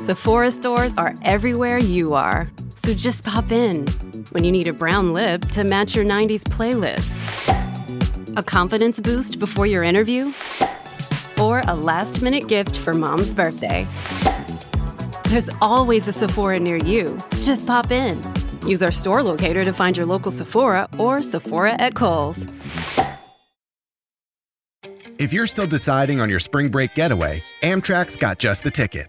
Sephora stores are everywhere you are. So just pop in when you need a brown lip to match your 90s playlist, a confidence boost before your interview, or a last minute gift for mom's birthday. There's always a Sephora near you. Just pop in. Use our store locator to find your local Sephora or Sephora at Kohl's. If you're still deciding on your spring break getaway, Amtrak's got just the ticket.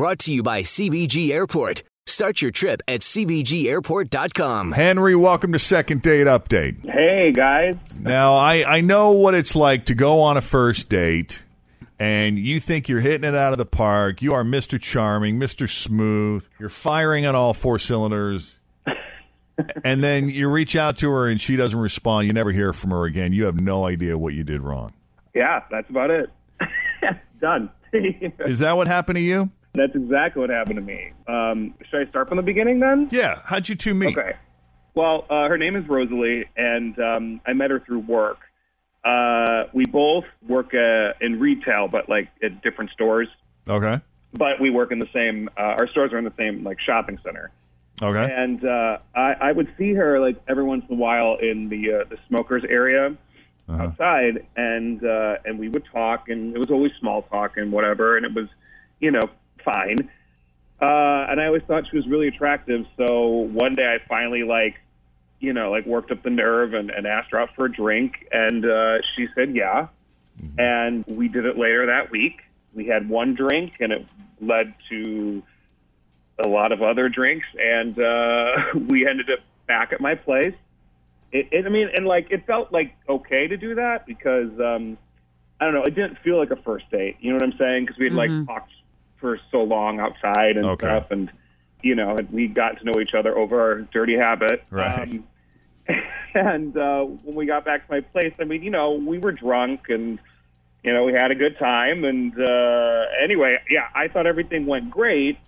brought to you by CVG Airport. Start your trip at CVGAirport.com. Henry, welcome to Second Date Update. Hey, guys. Now, I, I know what it's like to go on a first date and you think you're hitting it out of the park. You are Mr. Charming, Mr. Smooth. You're firing on all four cylinders. and then you reach out to her and she doesn't respond. You never hear from her again. You have no idea what you did wrong. Yeah, that's about it. Done. Is that what happened to you? That's exactly what happened to me. Um, should I start from the beginning then? Yeah. How'd you two meet? Okay. Well, uh, her name is Rosalie, and um, I met her through work. Uh, we both work uh, in retail, but like at different stores. Okay. But we work in the same. Uh, our stores are in the same like shopping center. Okay. And uh, I, I would see her like every once in a while in the uh, the smokers area Uh-huh. outside, and uh, and we would talk, and it was always small talk and whatever, and it was, you know, fine. Uh, and I always thought she was really attractive. So one day I finally like, you know, like worked up the nerve and, and asked her out for a drink, and uh, she said yeah. And we did it later that week. We had one drink, and it led to a lot of other drinks, and uh, we ended up back at my place. It, it, I mean, and like it felt like okay to do that because um, I don't know, it didn't feel like a first date. You know what I'm saying? Because we had like talked for so long outside and Okay. stuff, and you know, and we got to know each other over our dirty habit. Right. Um, and uh, when we got back to my place, I mean, you know, we were drunk and you know we had a good time. And uh, anyway, yeah, I thought everything went great.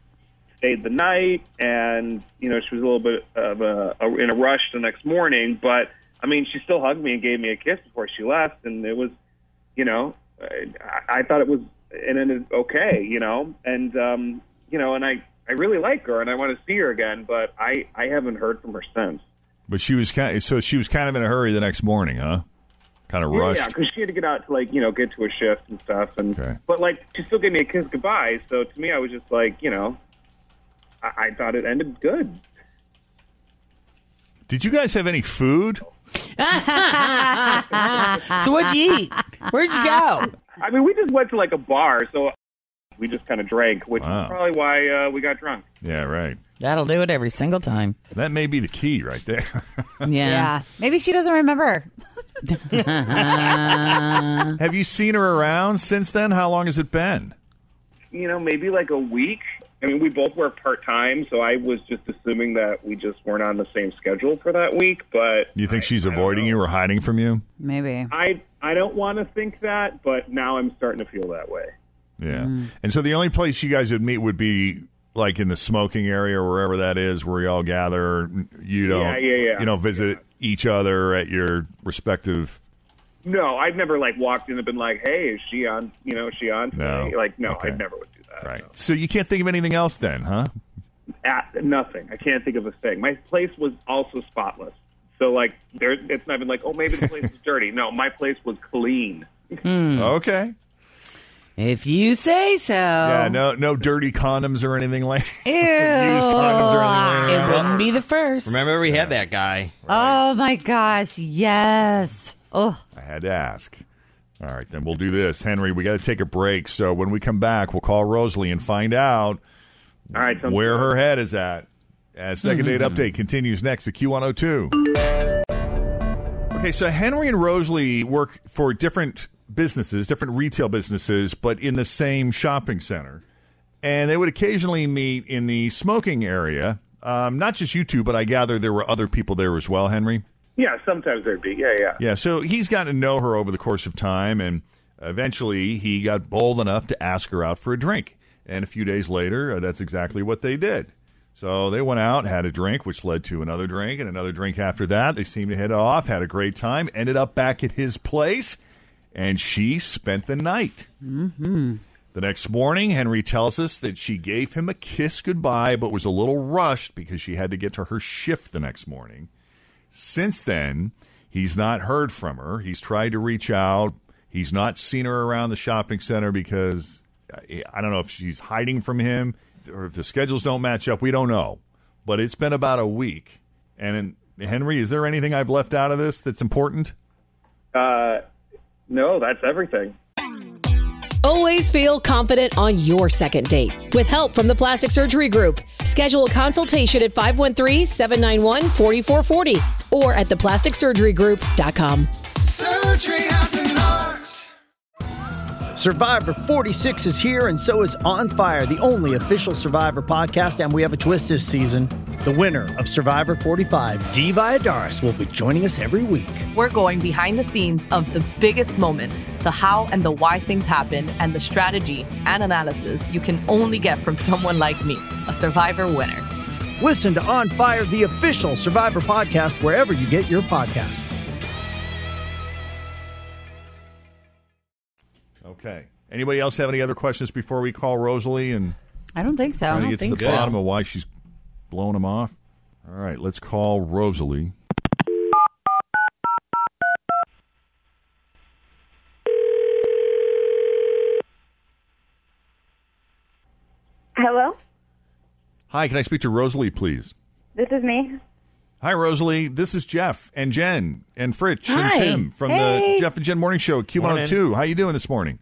Stayed the night, and you know she was a little bit of a, a in a rush the next morning. But I mean, she still hugged me and gave me a kiss before she left, and it was, you know, I, I thought it was it ended okay, you know, and um, you know, and I I really like her and I want to see her again, but I I haven't heard from her since. But she was kind so she was kind of in a hurry the next morning, huh? Kind of Yeah, rushed. because she had to get out to like you know get to a shift and stuff, and Okay. but like she still gave me a kiss goodbye. So to me, I was just like, you know, I, I thought it ended good. Did you guys have any food? So what'd you eat? Where'd you go? I mean, we just went to like a bar, so we just kind of drank, which Wow. is probably why uh, we got drunk. Yeah, right. That'll do it every single time. That may be the key right there. Yeah. Yeah. Maybe she doesn't remember. have you seen her around since then? How long has it been? You know, maybe like a week. I mean, we both work part time, so I was just assuming that we just weren't on the same schedule for that week. But You think I- she's I avoiding you or hiding from you? Maybe. I I don't want to think that, but now I'm starting to feel that way. Yeah. Mm. And so the only place you guys would meet would be like in the smoking area or wherever that is where you all gather. You don't Yeah, yeah, yeah. you don't visit each other at your respective No, I've never like walked in and been like, "Hey, is she on? You know, is she on?" No. Like, no, Okay. I never would do that. Right. So you can't think of anything else then, huh? Ah, nothing. I can't think of a thing. My place was also spotless. So like, there, it's not even like, oh, maybe the place is dirty. No, my place was clean. Okay. If you say so. Yeah, no no dirty condoms or anything like Ew. used condoms or anything It like that. wouldn't be the first. Remember, we had that guy. Oh my gosh. Yes. Oh, I had to ask. All right, then we'll do this. Henry, we got to take a break. So when we come back, we'll call Rosalie and find out All right, sounds where her head is at. As second date update continues next at Q102. Okay, so Henry and Rosalie work for different businesses, different retail businesses, but in the same shopping center. and they would occasionally meet in the smoking area. Um, not just you two, but I gather there were other people there as well, Henry. Yeah, sometimes there'd be. Yeah, yeah. Yeah, so he's gotten to know her over the course of time, and eventually he got bold enough to ask her out for a drink. And a few days later, uh, that's exactly what they did. So they went out, had a drink, which led to another drink and another drink after that. They seemed to head off, had a great time, ended up back at his place, and she spent the night. Mm-hmm. The next morning, Henry tells us that she gave him a kiss goodbye, but was a little rushed because she had to get to her shift the next morning. Since then, he's not heard from her. He's tried to reach out. He's not seen her around the shopping center because I don't know if she's hiding from him or if the schedules don't match up. We don't know. But it's been about a week. And Henry, is there anything I've left out of this that's important? Uh, no, that's everything. Always feel confident on your second date. With help from the Plastic Surgery Group, schedule a consultation at 513-791-4440 or at theplasticsurgerygroup.com. Surgery has an art. Survivor 46 is here, and so is On Fire, the only official Survivor podcast. And we have a twist this season. The winner of Survivor 45, Dee Valladares, will be joining us every week. We're going behind the scenes of the biggest moments, the how and the why things happen, and the strategy and analysis you can only get from someone like me, a Survivor winner. Listen to On Fire, the official Survivor podcast, wherever you get your podcast. Okay. Anybody else have any other questions before we call Rosalie and I don't think so. try to don't get to the bottom of why she's blowing him off? All right, let's call Rosalie. Hi, can I speak to Rosalie, please? this is me. Hi, Rosalie. This is Jeff and Jen and Fritch Hi. and Tim from Hey. the Jeff and Jen Morning Show at Q102. How you doing this morning?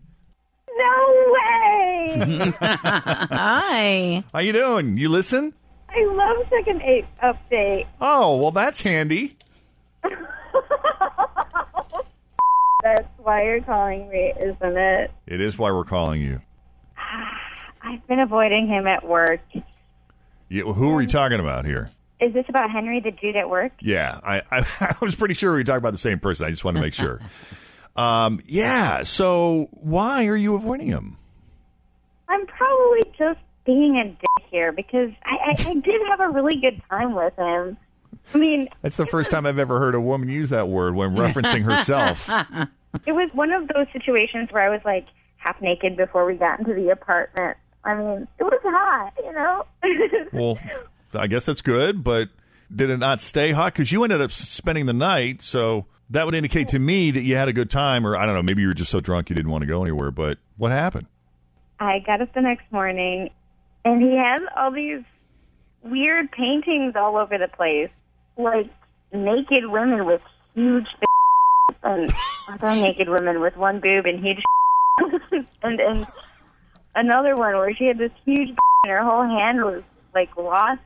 No way! Hi. How you doing? You listen? I love second date update. Oh, well, that's handy. That's why you're calling me, isn't it? It is why we're calling you. I've been avoiding him at work. You, who are we talking about here? Is this about Henry, the dude at work? Yeah, I, I, I was pretty sure we were talking about the same person. I just wanted to make sure. um, yeah, so why are you avoiding him? I'm probably just being a dick here because I, I, I did have a really good time with him. I mean, That's the first time I've ever heard a woman use that word when referencing herself. it was one of those situations where I was like half naked before we got into the apartment. I mean, it was hot, you know? Well, I guess that's good, but did it not stay hot? Because you ended up spending the night, so that would indicate to me that you had a good time, or I don't know, maybe you were just so drunk you didn't want to go anywhere. But what happened? I got up the next morning, and he has all these weird paintings all over the place, like naked women with huge and other naked women with one boob and huge and and another one where she had this huge and her whole hand was like lost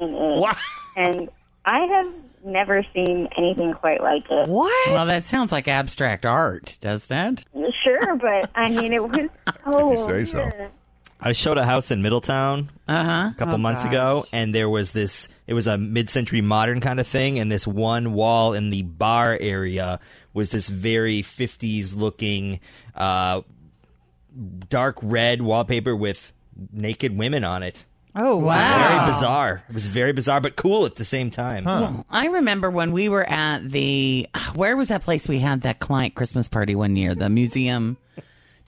in it. What? And I have never seen anything quite like it. What? Well, that sounds like abstract art, doesn't it? Sure, but I mean, it was so. If you say so. I showed a house in Middletown Uh huh. a couple months ago, and there was this. It was a mid-century modern kind of thing, and this one wall in the bar area was this very '50s looking, uh, dark red wallpaper with naked women on it. Oh, wow. Very bizarre. It was very bizarre, but cool at the same time. I remember when we were at the where was that place we had that client Christmas party one year, the museum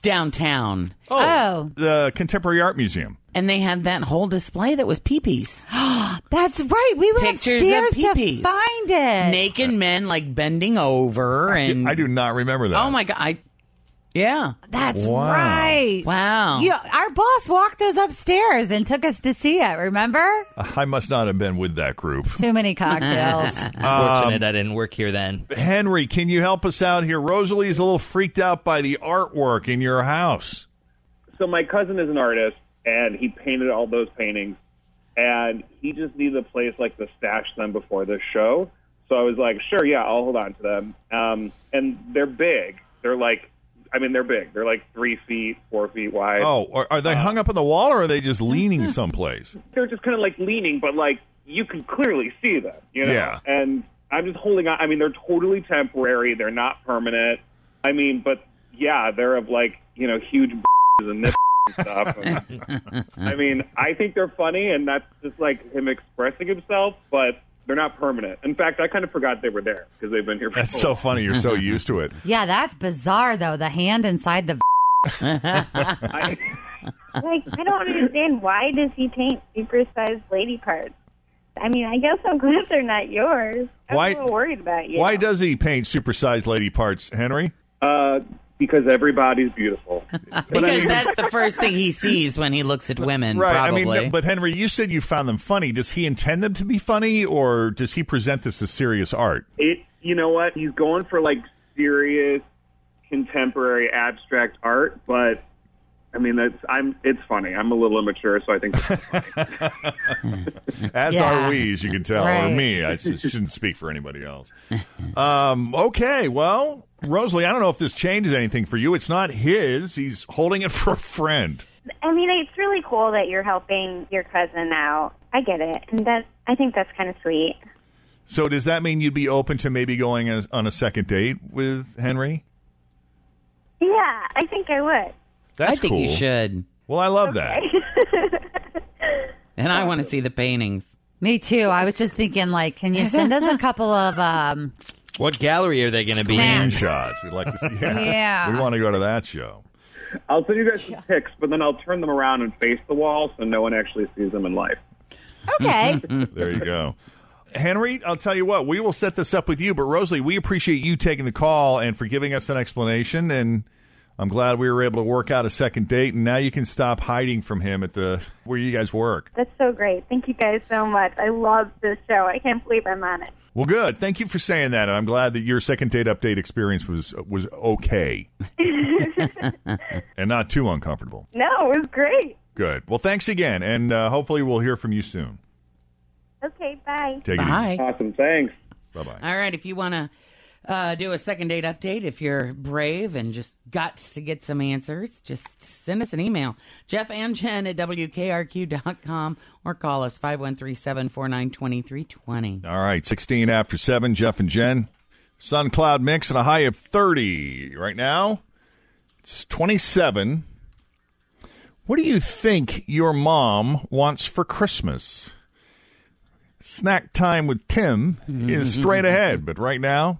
downtown, Oh, oh. The Contemporary Art Museum. and they had that whole display that was peepees, that's right. We went Pictures upstairs of to find it. naked men like bending over, and I do not remember that. oh my god, I yeah, That's Wow. right. wow, You, our boss walked us upstairs and took us to see it. Remember? I must not have been with that group. Too many cocktails. Fortunate I didn't work here then. Henry, can you help us out here? Rosalie's a little freaked out by the artwork in your house. So my cousin is an artist, and he painted all those paintings, and he just needed a place like to stash them before the show. So I was like, sure, yeah, I'll hold on to them. Um, and they're big. They're like I mean, they're big. They're like three feet, four feet wide. Oh, are, are they uh, hung up on the wall, or are they just leaning mm-hmm. someplace? They're just kind of like leaning, but like you can clearly see them. You know. Yeah. And I'm just holding on. I mean, they're totally temporary. They're not permanent. I mean, but yeah, they're of like you know huge and this and stuff. And, I mean, I think they're funny, and that's just like him expressing himself, but. They're not permanent. In fact, I kind of forgot they were there because they've been here. For That's so so long. funny. You're so used to it. Yeah, that's bizarre though. The hand inside the. I, Like, I don't understand why does he paint supersized lady parts? I mean, I guess I'm glad they're not yours. I'm Why- a little worried about you. Why does he paint supersized lady parts, Henry? uh, because everybody's beautiful. because that's the first thing he sees when he looks at women. Right. Probably. I mean, but Henry, you said you found them funny. Does he intend them to be funny, or does he present this as serious art? It, you know what? He's going for like serious, contemporary, abstract art, but I mean, that's I'm. It's funny. I'm a little immature, so I think. That's As Yeah. are we, as you can tell, or me. I shouldn't speak for anybody else. Um, okay, well, Rosalie, I don't know if this changes anything for you. It's not his. He's holding it for a friend. I mean, it's really cool that you're helping your cousin out. I get it, and that I think that's kind of sweet. So does that mean you'd be open to maybe going as, on a second date with Henry? Yeah, I think I would. That's I think you should. Well, I love that. And I want to see the paintings. Me too. I was just thinking, like, can you send us a couple of um, What gallery are they going to be in? Screenshots. We'd like to see. Yeah. Yeah. We want to go to that show. I'll send you guys some pics, but then I'll turn them around and face the wall so no one actually sees them in life. Okay. there you go. Henry, I'll tell you what, we will set this up with you, but Rosalie, we appreciate you taking the call and for giving us an explanation. And I'm glad we were able to work out a second date. And now you can stop hiding from him at the where you guys work. That's so great. Thank you guys so much. I love this show. I can't believe I'm on it. Well, good. Thank you for saying that. And I'm glad that your second date update experience was was okay and not too uncomfortable. No, it was great. Good. Well, thanks again, and uh, hopefully we'll hear from you soon. Okay, bye. Take Bye. it easy. Awesome. Thanks. Bye bye. All right, if you want to uh, do a second date update, if you're brave and just got to get some answers, just send us an email. Jeff and Jen at WKRQ.com or call us 513 749 2320. All right, 16 after 7, Jeff and Jen. Sun cloud mix and a high of 30. Right now, it's 27. What do you think your mom wants for Christmas? Snack time with Tim is straight ahead, but right now,